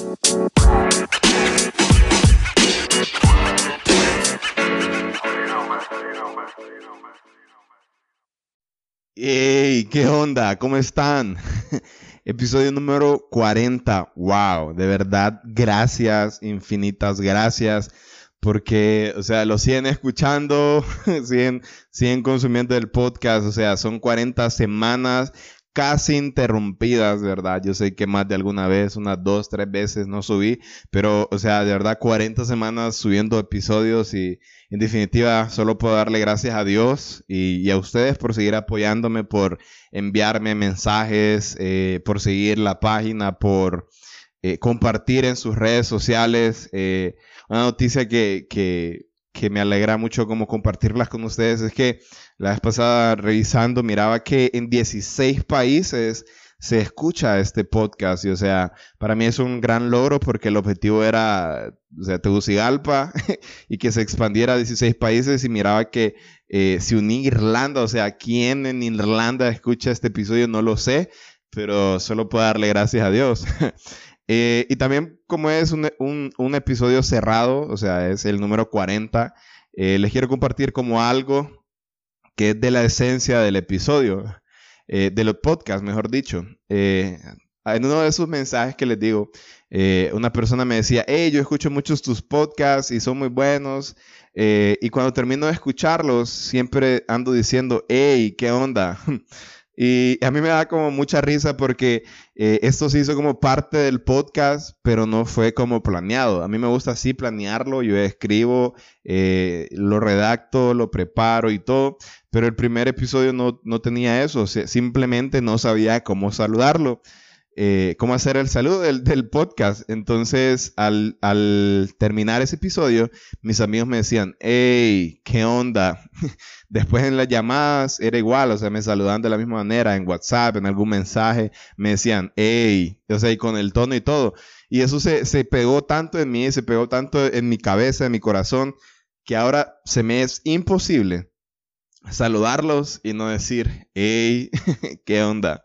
Hey, ¿qué onda? ¿Cómo están? Episodio número 40. Wow, de verdad, gracias, infinitas gracias. Porque, o sea, lo siguen escuchando, siguen, siguen consumiendo el podcast. O sea, son 40 semanas casi interrumpidas, ¿verdad? Yo sé que más de alguna vez, unas dos, tres veces no subí, pero, o sea, de verdad, 40 semanas subiendo episodios y, en definitiva, solo puedo darle gracias a Dios y, a ustedes por seguir apoyándome, por enviarme mensajes, eh, por seguir la página, por eh, compartir en sus redes sociales. Eh, una noticia que, que, que, me alegra mucho como compartirlas con ustedes es que la vez pasada revisando miraba que en 16 países se escucha este podcast. Y o sea, para mí es un gran logro porque el objetivo era, o sea, Tegucigalpa y que se expandiera a 16 países y miraba que eh, se unía Irlanda. O sea, ¿quién en Irlanda escucha este episodio? No lo sé, pero solo puedo darle gracias a Dios. Eh, y también como es un, un, episodio cerrado, o sea, es el número 40, eh, les quiero compartir como algo que es de la esencia del episodio. Eh, de los podcasts, mejor dicho. Eh, en uno de esos mensajes que les digo, eh, una persona me decía, hey, yo escucho muchos tus podcasts y son muy buenos. y cuando termino de escucharlos, siempre ando diciendo, hey, ¿qué onda? Y a mí me da como mucha risa porque eh, esto se hizo como parte del podcast, pero no fue como planeado. A mí me gusta así planearlo, yo escribo, eh, lo redacto, lo preparo y todo, pero el primer episodio no, no tenía eso, simplemente no sabía cómo saludarlo. Eh, cómo hacer el saludo del, podcast. Entonces, al, terminar ese episodio, mis amigos me decían, hey, ¿qué onda? Después en las llamadas era igual, o sea, me saludaban de la misma manera, en WhatsApp, en algún mensaje, me decían, hey, o sea, y con el tono y todo. Y eso se, se pegó tanto en mí, se pegó tanto en mi cabeza, en mi corazón, que ahora se me es imposible saludarlos y no decir, hey, ¿qué onda?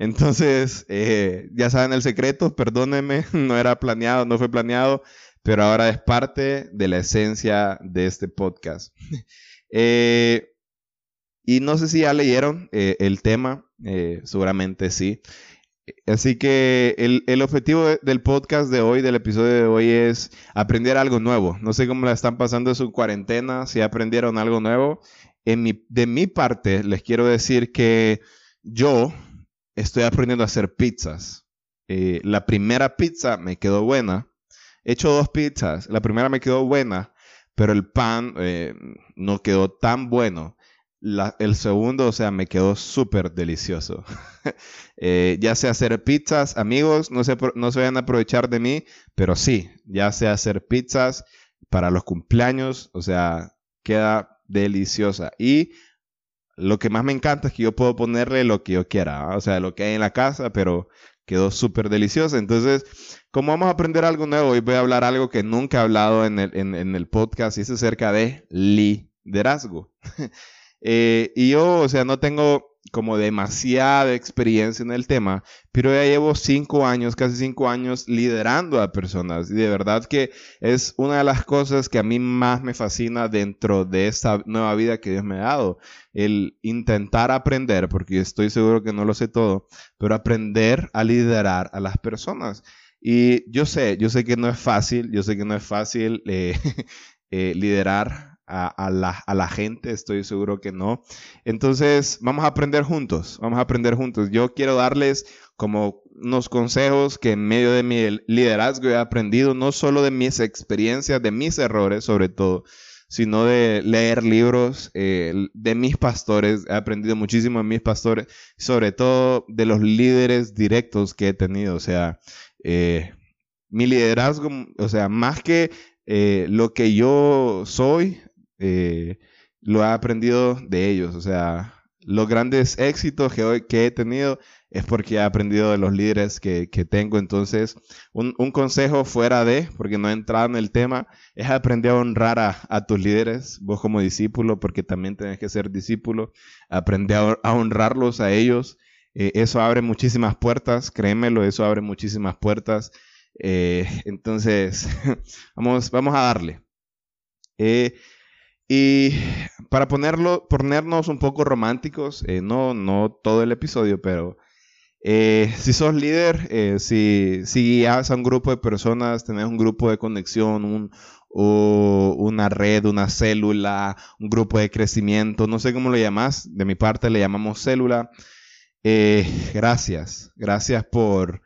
Entonces, eh, ya saben el secreto, perdónenme, no era planeado, no fue planeado, pero ahora es parte de la esencia de este podcast. Eh, y no sé si ya leyeron eh, el tema, seguramente sí. Así que el, el, objetivo del podcast de hoy, del episodio de hoy, es aprender algo nuevo. No sé cómo la están pasando en su cuarentena, si aprendieron algo nuevo. En mi, de mi parte, les quiero decir que yo estoy aprendiendo a hacer pizzas. Eh, la primera pizza me quedó buena. He hecho dos pizzas. La primera me quedó buena, pero el pan eh, no quedó tan bueno. el segundo, o sea, me quedó súper delicioso. Eh, ya sé hacer pizzas, amigos, no se, no se vayan a aprovechar de mí, pero sí, ya sé hacer pizzas para los cumpleaños, o sea, queda deliciosa. Y lo que más me encanta es que yo puedo ponerle lo que yo quiera, o sea, lo que hay en la casa, pero quedó súper deliciosa. Entonces, como vamos a aprender algo nuevo, hoy voy a hablar algo que nunca he hablado en el, en el podcast y es acerca de liderazgo. Eh, y yo, o sea, no tengo como demasiada experiencia en el tema, pero ya llevo cinco años, casi cinco años liderando a personas y de verdad que es una de las cosas que a mí más me fascina dentro de esta nueva vida que Dios me ha dado, el intentar aprender, porque estoy seguro que no lo sé todo, pero aprender a liderar a las personas. Y yo sé, yo sé que no es fácil, yo sé que no es fácil eh, eh, liderar a, la, gente, estoy seguro que no. Entonces, vamos a aprender juntos, vamos a aprender juntos. Yo quiero darles como unos consejos que en medio de mi liderazgo he aprendido, no solo de mis experiencias, de mis errores sobre todo, sino de leer libros eh, de mis pastores. He aprendido muchísimo de mis pastores, sobre todo de los líderes directos que he tenido. O sea, eh, mi liderazgo, o sea, más que eh, lo que yo soy, eh, lo he aprendido de ellos. O sea, los grandes éxitos que, que he tenido es porque he aprendido de los líderes que, tengo. Entonces, un, consejo fuera de, porque no he entrado en el tema, es aprender a honrar a, tus líderes, vos como discípulo, porque también tenés que ser discípulo, aprender a, honrarlos a ellos. Eh, eso abre muchísimas puertas, créemelo, eso abre muchísimas puertas. Eh, entonces, vamos, vamos a darle. Eh, y para ponerlo, ponernos un poco románticos, eh, no, no todo el episodio, pero si sos líder, si, si guías a un grupo de personas, tenés un grupo de conexión, un, o una red, una célula, un grupo de crecimiento, no sé cómo lo llamas, de mi parte le llamamos célula. gracias, gracias por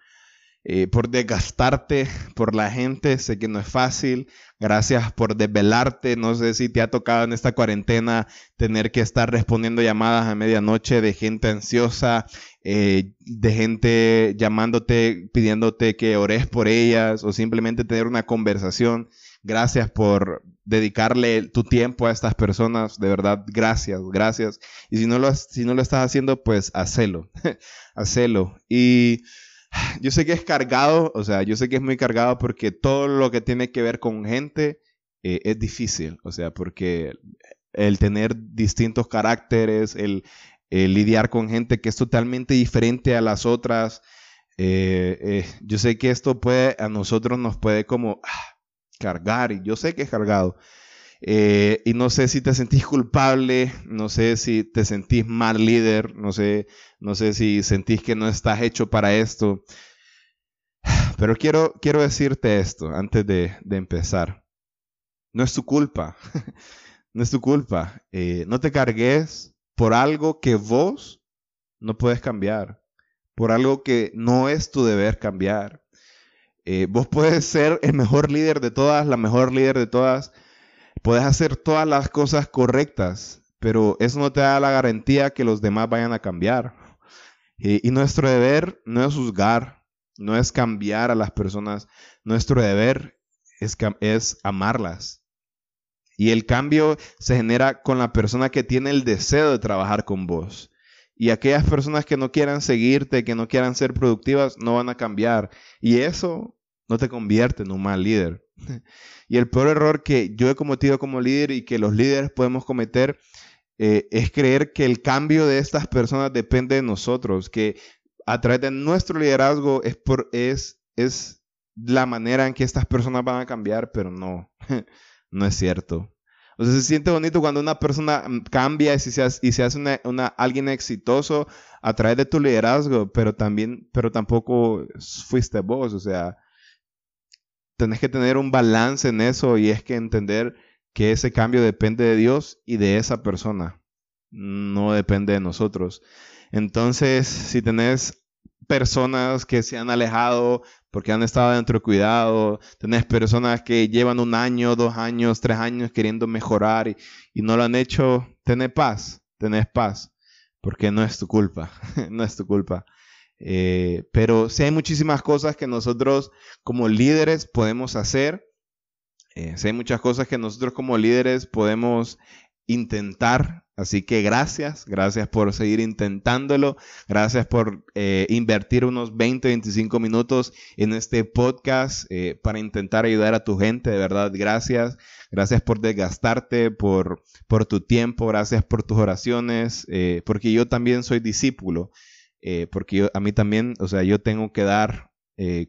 eh, por desgastarte por la gente. Sé que no es fácil. Gracias por desvelarte. No sé si te ha tocado en esta cuarentena tener que estar respondiendo llamadas a medianoche de gente ansiosa, eh, de gente llamándote, pidiéndote que ores por ellas o simplemente tener una conversación. Gracias por dedicarle tu tiempo a estas personas. De verdad, gracias, gracias. Y si no lo, si no lo estás haciendo, pues hacelo. hacelo. Y yo sé que es cargado, o sea, yo sé que es muy cargado porque todo lo que tiene que ver con gente eh, es difícil, o sea, porque el tener distintos caracteres, el, lidiar con gente que es totalmente diferente a las otras, eh, eh, yo sé que esto puede, a nosotros nos puede como ah, cargar, y yo sé que es cargado. Y no sé si te sentís culpable, no sé si te sentís mal líder, no sé no sé si sentís que no estás hecho para esto. Pero quiero, quiero decirte esto antes de, empezar. No es tu culpa. no es tu culpa. Eh, no te cargues por algo que vos no puedes cambiar. Por algo que no es tu deber cambiar. Eh, vos puedes ser el mejor líder de todas, la mejor líder de todas. Puedes hacer todas las cosas correctas, pero eso no te da la garantía que los demás vayan a cambiar. Y, nuestro deber no es juzgar, no es cambiar a las personas, nuestro deber es, amarlas. Y el cambio se genera con la persona que tiene el deseo de trabajar con vos. Y aquellas personas que no quieran seguirte, que no quieran ser productivas, no van a cambiar. Y eso no te convierte en un mal líder. y el peor error que yo he cometido como líder y que los líderes podemos cometer eh, es creer que el cambio de estas personas depende de nosotros, que a través de nuestro liderazgo es, por, es, es la manera en que estas personas van a cambiar, pero no, no es cierto. O sea, se siente bonito cuando una persona mm, cambia y se y se hace una, alguien exitoso a través de tu liderazgo, pero también, pero tampoco fuiste vos. O sea, tenés que tener un balance en eso y es que entender que ese cambio depende de Dios y de esa persona, no depende de nosotros. Entonces, si tenés personas que se han alejado porque han estado dentro de cuidado, tenés personas que llevan un año, dos años, tres años queriendo mejorar y, no lo han hecho, tenés paz, tenés paz, porque no es tu culpa, no es tu culpa. Eh, pero sí hay muchísimas cosas que nosotros como líderes podemos hacer. Eh, hay muchas cosas que nosotros como líderes podemos intentar. Así que gracias, gracias por seguir intentándolo, gracias por eh, invertir unos 20, 25 minutos en este podcast eh, para intentar ayudar a tu gente, de verdad, gracias, gracias por desgastarte, por, por tu tiempo, gracias por tus oraciones, porque yo también soy discípulo, porque yo, a mí también, o sea, yo tengo que dar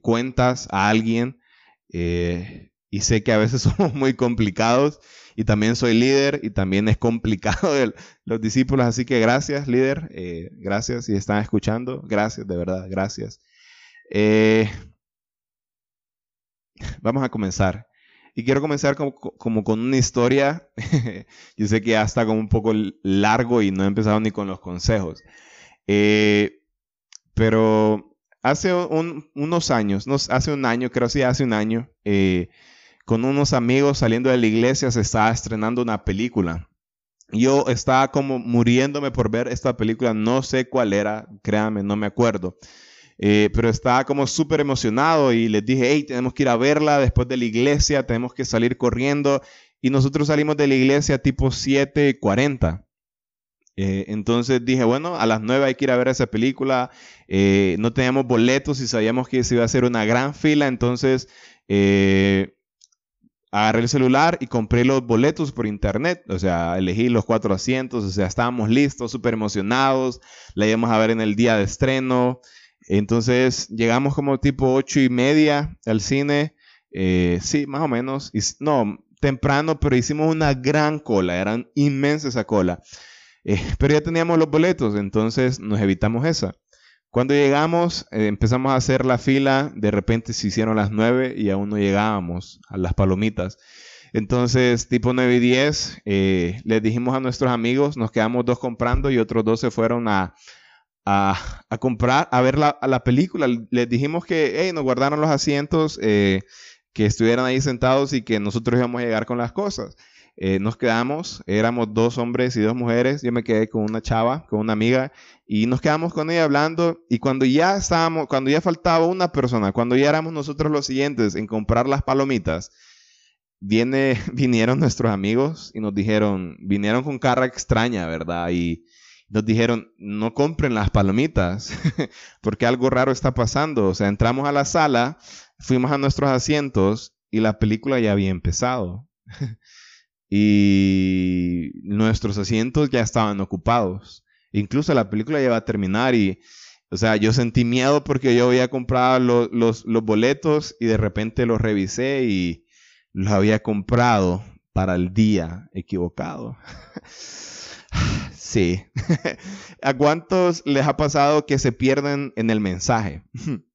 cuentas a alguien y sé que a veces somos muy complicados y también soy líder y también es complicado los discípulos, así que gracias líder, eh, gracias si están escuchando, gracias de verdad, gracias. Eh, vamos a comenzar. Y quiero comenzar como, con una historia. Yo sé que ya está como un poco largo y no he empezado ni con los consejos. Eh, pero hace unos años, no, hace un año, creo sí, hace un año, con unos amigos saliendo de la iglesia se estaba estrenando una película. Yo estaba como muriéndome por ver esta película, no sé cuál era, créanme, no me acuerdo. Eh, pero estaba como súper emocionado y les dije, hey, tenemos que ir a verla después de la iglesia, tenemos que salir corriendo. Y nosotros salimos de la iglesia tipo 7.40. Eh, entonces dije, bueno, a las 9 hay que ir a ver esa película. Eh, no teníamos boletos y sabíamos que se iba a hacer una gran fila, entonces eh, agarré el celular y compré los boletos por internet, o sea, elegí los cuatro asientos, o sea, estábamos listos, súper emocionados, la íbamos a ver en el día de estreno, Entonces llegamos como tipo ocho y media al cine. Eh, sí, más o menos. no, temprano, pero hicimos una gran cola. Eran inmensa esa cola. Eh, pero ya teníamos los boletos, entonces nos evitamos esa. Cuando llegamos, eh, empezamos a hacer la fila. De repente se hicieron las nueve y aún no llegábamos a las palomitas. Entonces, tipo 9 y 10, eh, les dijimos a nuestros amigos, nos quedamos dos comprando y otros dos se fueron a, a, comprar, a ver la, la, película. Les dijimos que nos guardaron los asientos, eh, que estuvieran ahí sentados y que nosotros íbamos a llegar con las cosas. Eh, nos quedamos, éramos dos hombres y dos mujeres, yo me quedé con una chava, con una amiga, y nos quedamos con ella hablando, y cuando ya estábamos, cuando ya faltaba una persona, cuando ya éramos nosotros los siguientes en comprar las palomitas, viene, vinieron nuestros amigos y nos dijeron, vinieron con cara extraña, ¿verdad? Y nos dijeron, no compren las palomitas, porque algo raro está pasando. O sea, entramos a la sala, fuimos a nuestros asientos y la película ya había empezado. y nuestros asientos ya estaban ocupados. Incluso la película ya iba a terminar y, o sea, yo sentí miedo porque yo había comprado los, los boletos y de repente los revisé y los había comprado para el día equivocado. sí. ¿A cuántos les ha pasado que se pierden en el mensaje?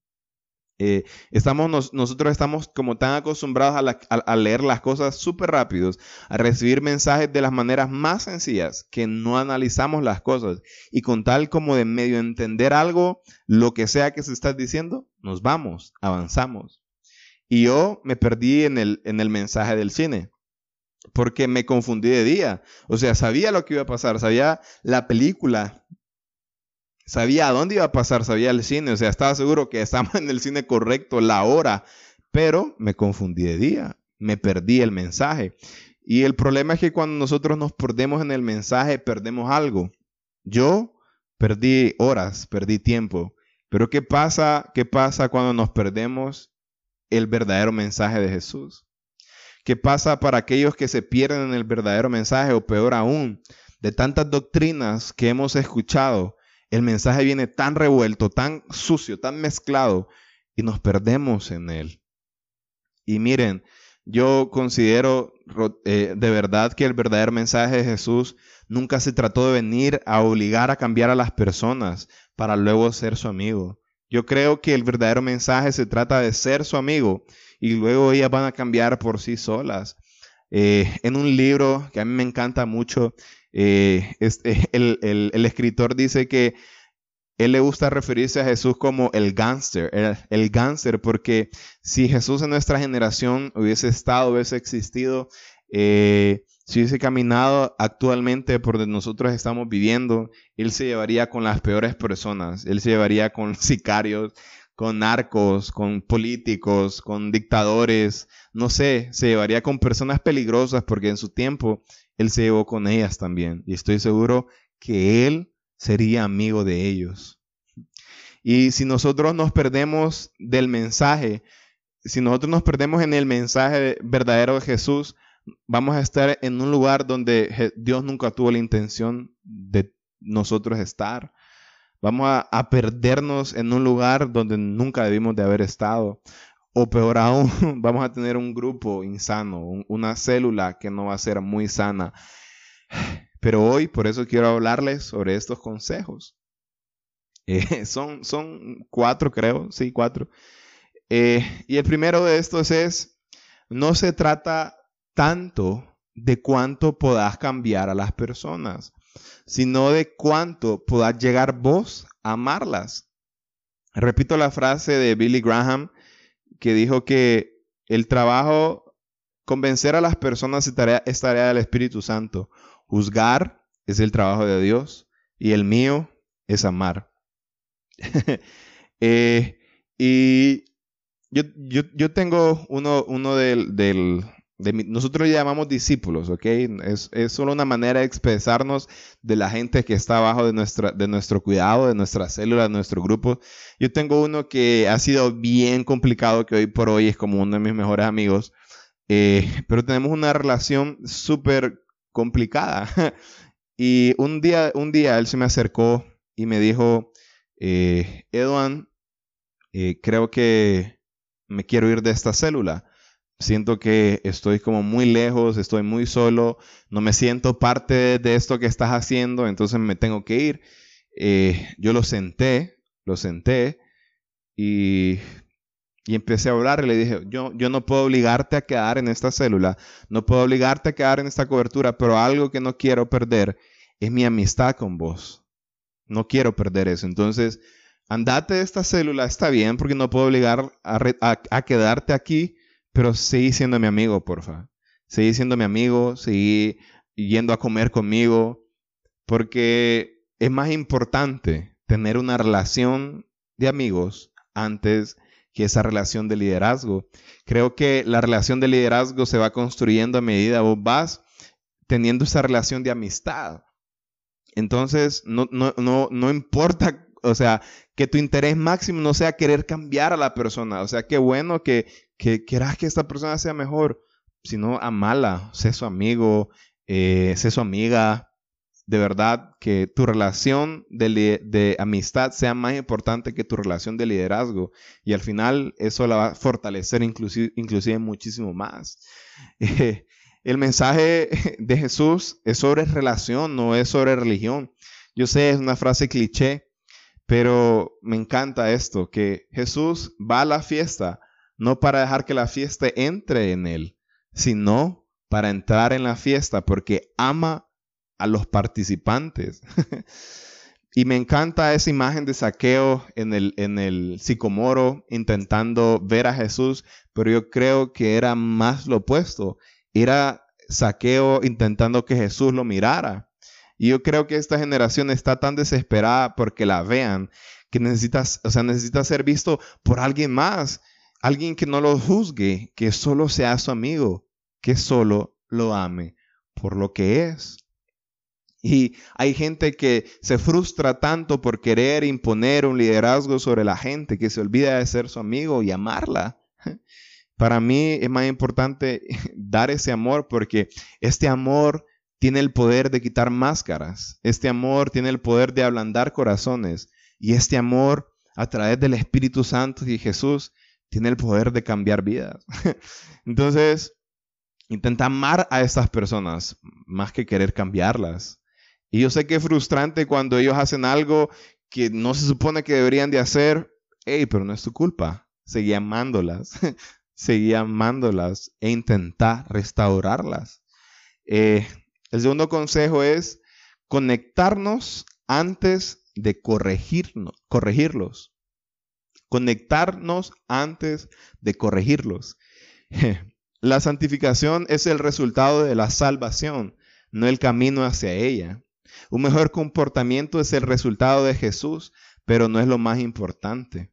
Eh, estamos, nosotros estamos como tan acostumbrados a, leer las cosas súper rápidos, a recibir mensajes de las maneras más sencillas, que no analizamos las cosas. Y con tal como de medio entender algo, lo que sea que se está diciendo, nos vamos, avanzamos. Y yo me perdí en el, en el mensaje del cine porque me confundí de día. O sea, sabía lo que iba a pasar, sabía la película, sabía a dónde iba a pasar, sabía el cine, o sea, estaba seguro que estaba en el cine correcto, la hora, pero me confundí de día, me perdí el mensaje. Y el problema es que cuando nosotros nos perdemos en el mensaje, perdemos algo. Yo perdí horas, perdí tiempo. Pero ¿qué pasa? ¿Qué pasa cuando nos perdemos el verdadero mensaje de Jesús. ¿Qué pasa para aquellos que se pierden en el verdadero mensaje o peor aún, de tantas doctrinas que hemos escuchado? El mensaje viene tan revuelto, tan sucio, tan mezclado y nos perdemos en él. Y miren, yo considero eh, de verdad que el verdadero mensaje de Jesús nunca se trató de venir a obligar a cambiar a las personas para luego ser su amigo. Yo creo que el verdadero mensaje se trata de ser su amigo y luego ellas van a cambiar por sí solas. Eh, en un libro que a mí me encanta mucho, eh, este, el, escritor dice que él le gusta referirse a Jesús como el gánster, el, el gánster, porque si Jesús en nuestra generación hubiese estado, hubiese existido, eh, si hubiese caminado actualmente por donde nosotros estamos viviendo, Él se llevaría con las peores personas, Él se llevaría con sicarios, con narcos, con políticos, con dictadores, no sé, se llevaría con personas peligrosas porque en su tiempo Él se llevó con ellas también. Y estoy seguro que Él sería amigo de ellos. Y si nosotros nos perdemos del mensaje, si nosotros nos perdemos en el mensaje verdadero de Jesús, vamos a estar en un lugar donde Dios nunca tuvo la intención de nosotros estar. Vamos a, perdernos en un lugar donde nunca debimos de haber estado. O peor aún, vamos a tener un grupo insano, una célula que no va a ser muy sana. Pero hoy, por eso quiero hablarles sobre estos consejos. Eh, son, son cuatro, creo, sí, cuatro. Eh, y el primero de estos es, no se trata tanto de cuánto podás cambiar a las personas, sino de cuánto podás llegar vos a amarlas. Repito la frase de Billy Graham que dijo que el trabajo, convencer a las personas es tarea, es tarea del Espíritu Santo. Juzgar es el trabajo de Dios y el mío es amar. Eh, y yo, yo, tengo uno, uno del, del, nosotros le llamamos discípulos, ¿ok? Es, solo una manera de expresarnos de la gente que está abajo de, nuestra, de nuestro cuidado, de nuestra célula, de nuestro grupo. Yo tengo uno que ha sido bien complicado, que hoy por hoy es como uno de mis mejores amigos, eh, pero tenemos una relación súper complicada. y un día, un día él se me acercó y me dijo, eh, Edwan, eh, creo que me quiero ir de esta célula. Siento que estoy como muy lejos, estoy muy solo, no me siento parte de esto que estás haciendo, entonces me tengo que ir. Eh, yo lo senté, lo senté y, y, empecé a hablar y le dije, yo, yo no puedo obligarte a quedar en esta célula, no puedo obligarte a quedar en esta cobertura, pero algo que no quiero perder es mi amistad con vos. No quiero perder eso. Entonces, andate de esta célula, está bien, porque no puedo obligar a, quedarte aquí, pero seguí siendo mi amigo, porfa. Seguí siendo mi amigo, seguí yendo a comer conmigo, porque es más importante tener una relación de amigos antes que esa relación de liderazgo. Creo que la relación de liderazgo se va construyendo a medida vos vas teniendo esa relación de amistad. Entonces, no, no, no, no importa, o sea, que tu interés máximo no sea querer cambiar a la persona. O sea, qué bueno que, que quieras que esta persona sea mejor, sino amala, sé su amigo, eh, sé su amiga. De verdad, que tu relación de, de, amistad sea más importante que tu relación de liderazgo. Y al final eso la va a fortalecer inclusive muchísimo más. El mensaje de Jesús es sobre relación, no es sobre religión. Yo sé, es una frase cliché, pero me encanta esto, que Jesús va a la fiesta no para dejar que la fiesta entre en él, sino para entrar en la fiesta porque ama a los participantes. y me encanta esa imagen de saqueo en el, en el sicomoro intentando ver a Jesús, pero yo creo que era más lo opuesto era saqueo intentando que Jesús lo mirara. Y yo creo que esta generación está tan desesperada porque la vean que necesita, o sea, necesita ser visto por alguien más, alguien que no lo juzgue, que solo sea su amigo, que solo lo ame por lo que es. Y hay gente que se frustra tanto por querer imponer un liderazgo sobre la gente que se olvida de ser su amigo y amarla. Para mí es más importante dar ese amor porque este amor tiene el poder de quitar máscaras. Este amor tiene el poder de ablandar corazones. Y este amor a través del Espíritu Santo y Jesús tiene el poder de cambiar vidas. Entonces, intenta amar a estas personas más que querer cambiarlas. Y yo sé que es frustrante cuando ellos hacen algo que no se supone que deberían de hacer. Hey, pero no es tu culpa. Seguí amándolas. seguir amándolas e intentar restaurarlas. Eh, el segundo consejo es conectarnos antes de corregirnos, corregirlos. Conectarnos antes de corregirlos. La santificación es el resultado de la salvación, no el camino hacia ella. Un mejor comportamiento es el resultado de Jesús, pero no es lo más importante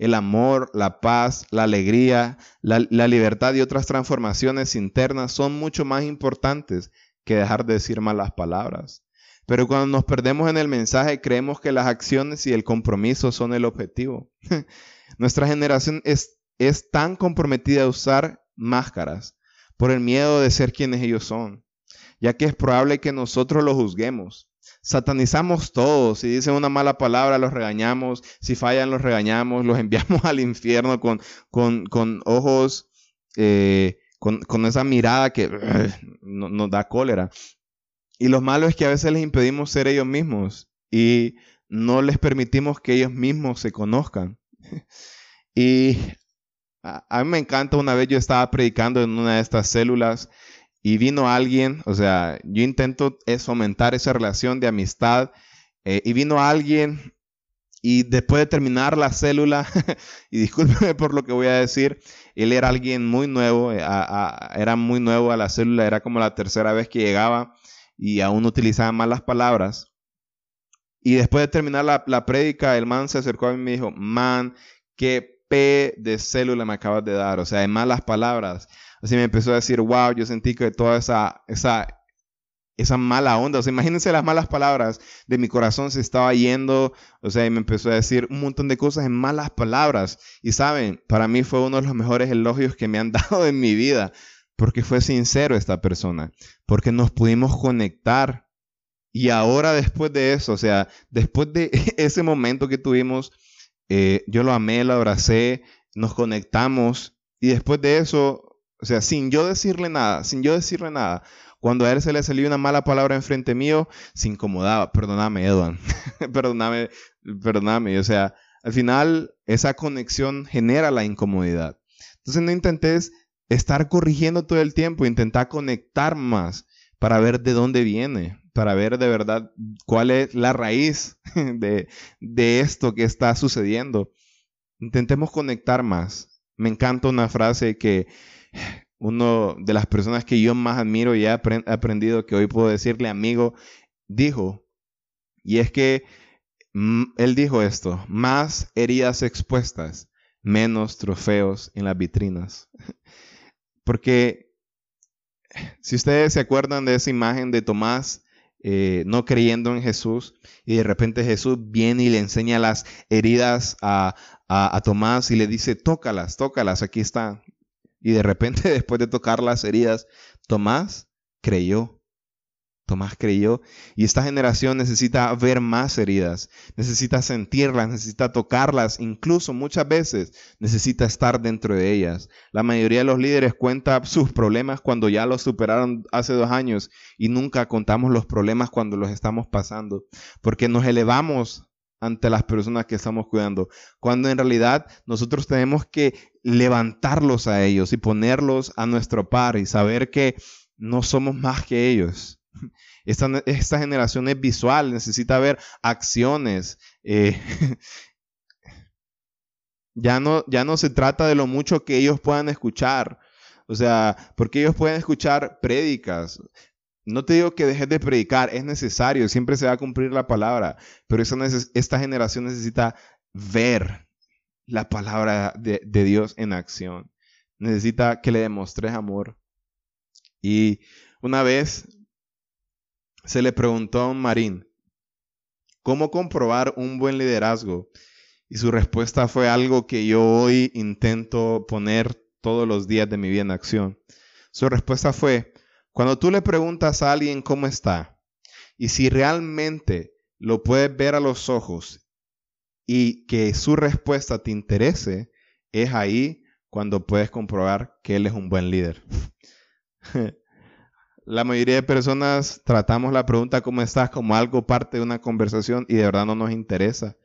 el amor, la paz, la alegría, la, libertad y otras transformaciones internas son mucho más importantes que dejar de decir malas palabras. Pero cuando nos perdemos en el mensaje, creemos que las acciones y el compromiso son el objetivo. Nuestra generación es, es tan comprometida a usar máscaras por el miedo de ser quienes ellos son, ya que es probable que nosotros los juzguemos satanizamos todo. Si dicen una mala palabra, los regañamos. Si fallan, los regañamos. Los enviamos al infierno con, con, ojos, eh, con, esa mirada que nos da cólera. Y lo malo es que a veces les impedimos ser ellos mismos y no les permitimos que ellos mismos se conozcan. y a, a mí me encanta, una vez yo estaba predicando en una de estas células y vino alguien, o sea, yo intento es fomentar esa relación de amistad, eh, y vino alguien y después de terminar la célula, y discúlpeme por lo que voy a decir, él era alguien muy nuevo, eh, era muy nuevo a la célula, era como la tercera vez que llegaba y aún utilizaba malas palabras. Y después de terminar la, la prédica, el man se acercó a mí y me dijo, man, qué P de célula me acabas de dar, o sea, de malas palabras. Así me empezó a decir, wow, yo sentí que toda esa, esa, esa mala onda, o sea, imagínense las malas palabras de mi corazón se estaba yendo, o sea, y me empezó a decir un montón de cosas en malas palabras. Y saben, para mí fue uno de los mejores elogios que me han dado en mi vida, porque fue sincero esta persona, porque nos pudimos conectar. Y ahora después de eso, o sea, después de ese momento que tuvimos, eh, yo lo amé, lo abracé, nos conectamos y después de eso, o sea, sin yo decirle nada, sin yo decirle nada, cuando a él se le salió una mala palabra enfrente mío, se incomodaba. Perdóname, Edwin. perdóname, perdóname. O sea, al final esa conexión genera la incomodidad. Entonces no intentes estar corrigiendo todo el tiempo, intentar conectar más para ver de dónde viene, para ver de verdad cuál es la raíz de, de esto que está sucediendo. Intentemos conectar más. Me encanta una frase que uno de las personas que yo más admiro y he aprendido que hoy puedo decirle amigo, dijo, y es que mm, él dijo esto, más heridas expuestas, menos trofeos en las vitrinas. Porque si ustedes se acuerdan de esa imagen de Tomás eh, no creyendo en Jesús y de repente Jesús viene y le enseña las heridas a, a Tomás y le dice, tócalas, tócalas, aquí están. Y de repente, después de tocar las heridas, Tomás creyó. Tomás creyó. Y esta generación necesita ver más heridas, necesita sentirlas, necesita tocarlas, incluso muchas veces necesita estar dentro de ellas. La mayoría de los líderes cuenta sus problemas cuando ya los superaron hace dos años y nunca contamos los problemas cuando los estamos pasando, porque nos elevamos ante las personas que estamos cuidando, cuando en realidad nosotros tenemos que levantarlos a ellos y ponerlos a nuestro par y saber que no somos más que ellos. Esta, esta generación es visual, necesita ver acciones. Eh, ya, no, ya no se trata de lo mucho que ellos puedan escuchar. O sea, porque ellos pueden escuchar prédicas, no te digo que dejes de predicar, es necesario, siempre se va a cumplir la palabra, pero esta generación necesita ver la palabra de, Dios en acción. Necesita que le demostres amor. Y una vez se le preguntó a un marín, ¿cómo comprobar un buen liderazgo? Y su respuesta fue algo que yo hoy intento poner todos los días de mi vida en acción. Su respuesta fue, cuando tú le preguntas a alguien cómo está y si realmente lo puedes ver a los ojos y que su respuesta te interese, es ahí cuando puedes comprobar que él es un buen líder. la mayoría de personas tratamos la pregunta ¿cómo estás? como algo parte de una conversación y de verdad no nos interesa.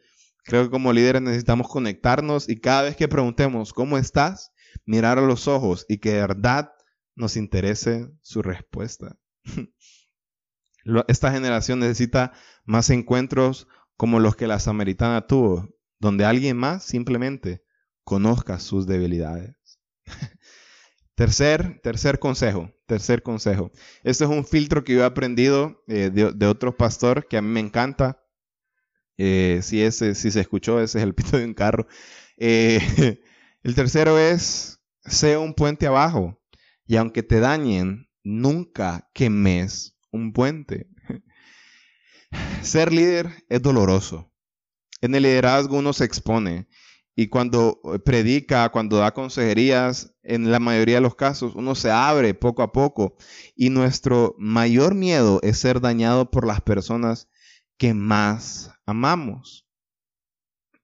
Creo que como líderes necesitamos conectarnos y cada vez que preguntemos ¿cómo estás? mirar a los ojos y que de verdad nos interese su respuesta. Esta generación necesita más encuentros como los que la samaritana tuvo, donde alguien más simplemente conozca sus debilidades. tercer, tercer consejo, tercer consejo. Este es un filtro que yo he aprendido eh, de, otro pastor que a mí me encanta. Eh, si, ese, si se escuchó, ese es el pito de un carro. Eh, el tercero es, sea un puente abajo. Y aunque te dañen, nunca quemes un puente. Ser líder es doloroso. En el liderazgo uno se expone y cuando predica, cuando da consejerías, en la mayoría de los casos uno se abre poco a poco y nuestro mayor miedo es ser dañado por las personas que más amamos.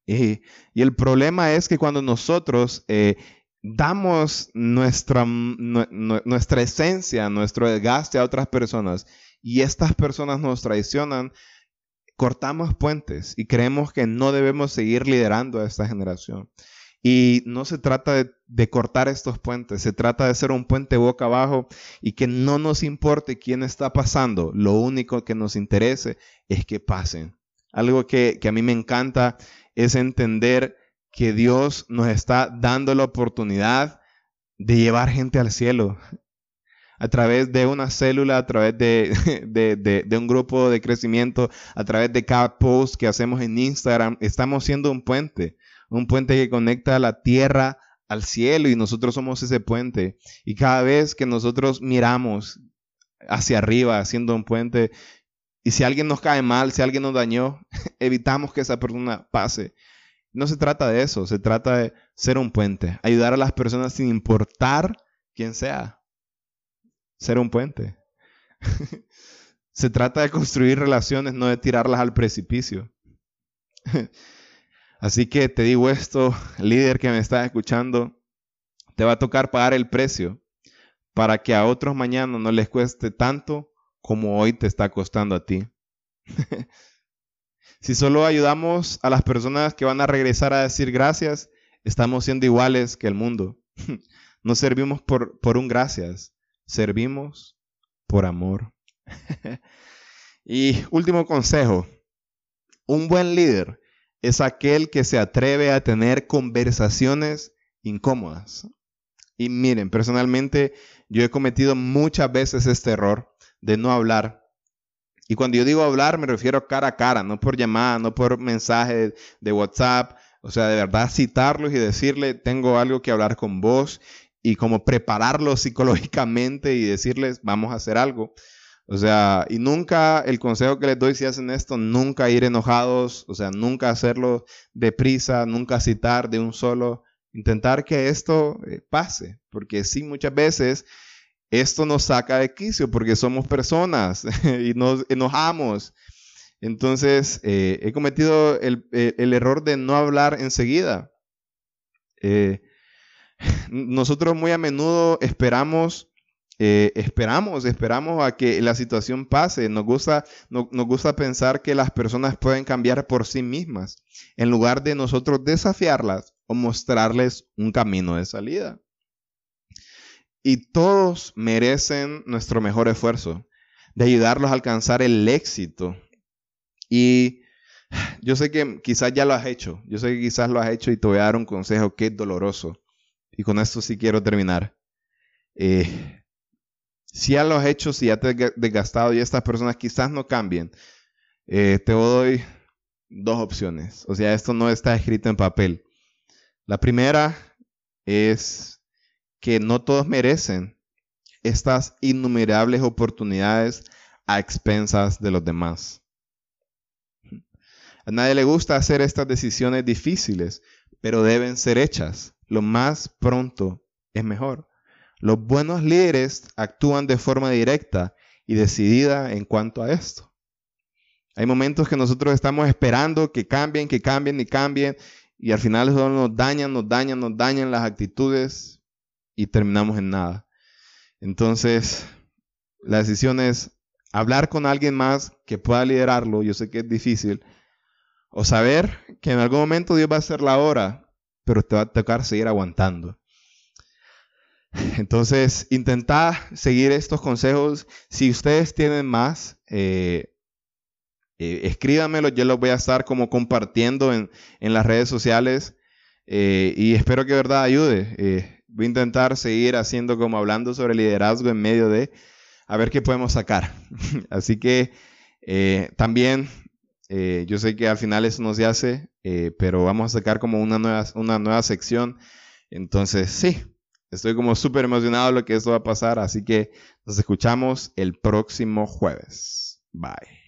Y, el problema es que cuando nosotros eh, damos nuestra, nuestra esencia, nuestro desgaste a otras personas y estas personas nos traicionan, cortamos puentes y creemos que no debemos seguir liderando a esta generación. Y no se trata de, cortar estos puentes, se trata de ser un puente boca abajo y que no nos importe quién está pasando, lo único que nos interese es que pasen. Algo que, que a mí me encanta es entender que Dios nos está dando la oportunidad de llevar gente al cielo a través de una célula, a través de, un grupo de crecimiento, a través de cada post que hacemos en Instagram. Estamos siendo un puente, un puente que conecta la tierra al cielo y nosotros somos ese puente. Y cada vez que nosotros miramos hacia arriba, haciendo un puente, y si alguien nos cae mal, si alguien nos dañó, evitamos que esa persona pase no se trata de eso, se trata de ser un puente, ayudar a las personas sin importar quién sea. Ser un puente. se trata de construir relaciones, no de tirarlas al precipicio. Así que te digo esto, líder que me estás escuchando, te va a tocar pagar el precio para que a otros mañana no les cueste tanto como hoy te está costando a ti. si solo ayudamos a las personas que van a regresar a decir gracias, estamos siendo iguales que el mundo. no servimos por, por un gracias, servimos por amor. y último consejo, un buen líder es aquel que se atreve a tener conversaciones incómodas. Y miren, personalmente yo he cometido muchas veces este error de no hablar. Y cuando yo digo hablar me refiero cara a cara, no por llamada, no por mensaje de WhatsApp. O sea, de verdad citarlos y decirle, tengo algo que hablar con vos y como prepararlos psicológicamente y decirles, vamos a hacer algo. O sea, y nunca, el consejo que les doy si hacen esto, nunca ir enojados, o sea, nunca hacerlo deprisa, nunca citar de un solo, intentar que esto eh, pase, porque sí, muchas veces esto nos saca de quicio porque somos personas y nos enojamos. Entonces, eh, he cometido el, error de no hablar enseguida. Eh, nosotros muy a menudo esperamos eh, esperamos, esperamos a que la situación pase. Nos gusta, nos gusta pensar que las personas pueden cambiar por sí mismas, en lugar de nosotros desafiarlas o mostrarles un camino de salida. Y todos merecen nuestro mejor esfuerzo de ayudarlos a alcanzar el éxito. Y yo sé que quizás ya lo has hecho, yo sé que quizás lo has hecho y te voy a dar un consejo que es doloroso. Y con esto sí quiero terminar. Eh, si ya lo has hecho, si ya te has desgastado y estas personas quizás no cambien, eh, te doy dos opciones. O sea, esto no está escrito en papel. La primera es que no todos merecen estas innumerables oportunidades a expensas de los demás. A nadie le gusta hacer estas decisiones difíciles, pero deben ser hechas. Lo más pronto es mejor. Los buenos líderes actúan de forma directa y decidida en cuanto a esto. Hay momentos que nosotros estamos esperando que cambien, que cambien y cambien, y al final eso nos dañan, nos dañan, nos dañan las actitudes y terminamos en nada. Entonces, la decisión es hablar con alguien más que pueda liderarlo, yo sé que es difícil, o saber que en algún momento Dios va a hacer la hora, pero te va a tocar seguir aguantando. Entonces, intentad seguir estos consejos. Si ustedes tienen más, eh, eh. Yo los voy a estar como compartiendo en, las redes sociales. Eh, y espero que verdad ayude. voy a intentar seguir haciendo como hablando sobre liderazgo en medio de a ver qué podemos sacar. Así que también eh, yo sé que al final eso no se hace, eh, pero vamos a sacar como una nueva, una nueva sección. Entonces, sí, estoy como súper emocionado de lo que esto va a pasar, así que nos escuchamos el próximo jueves. Bye.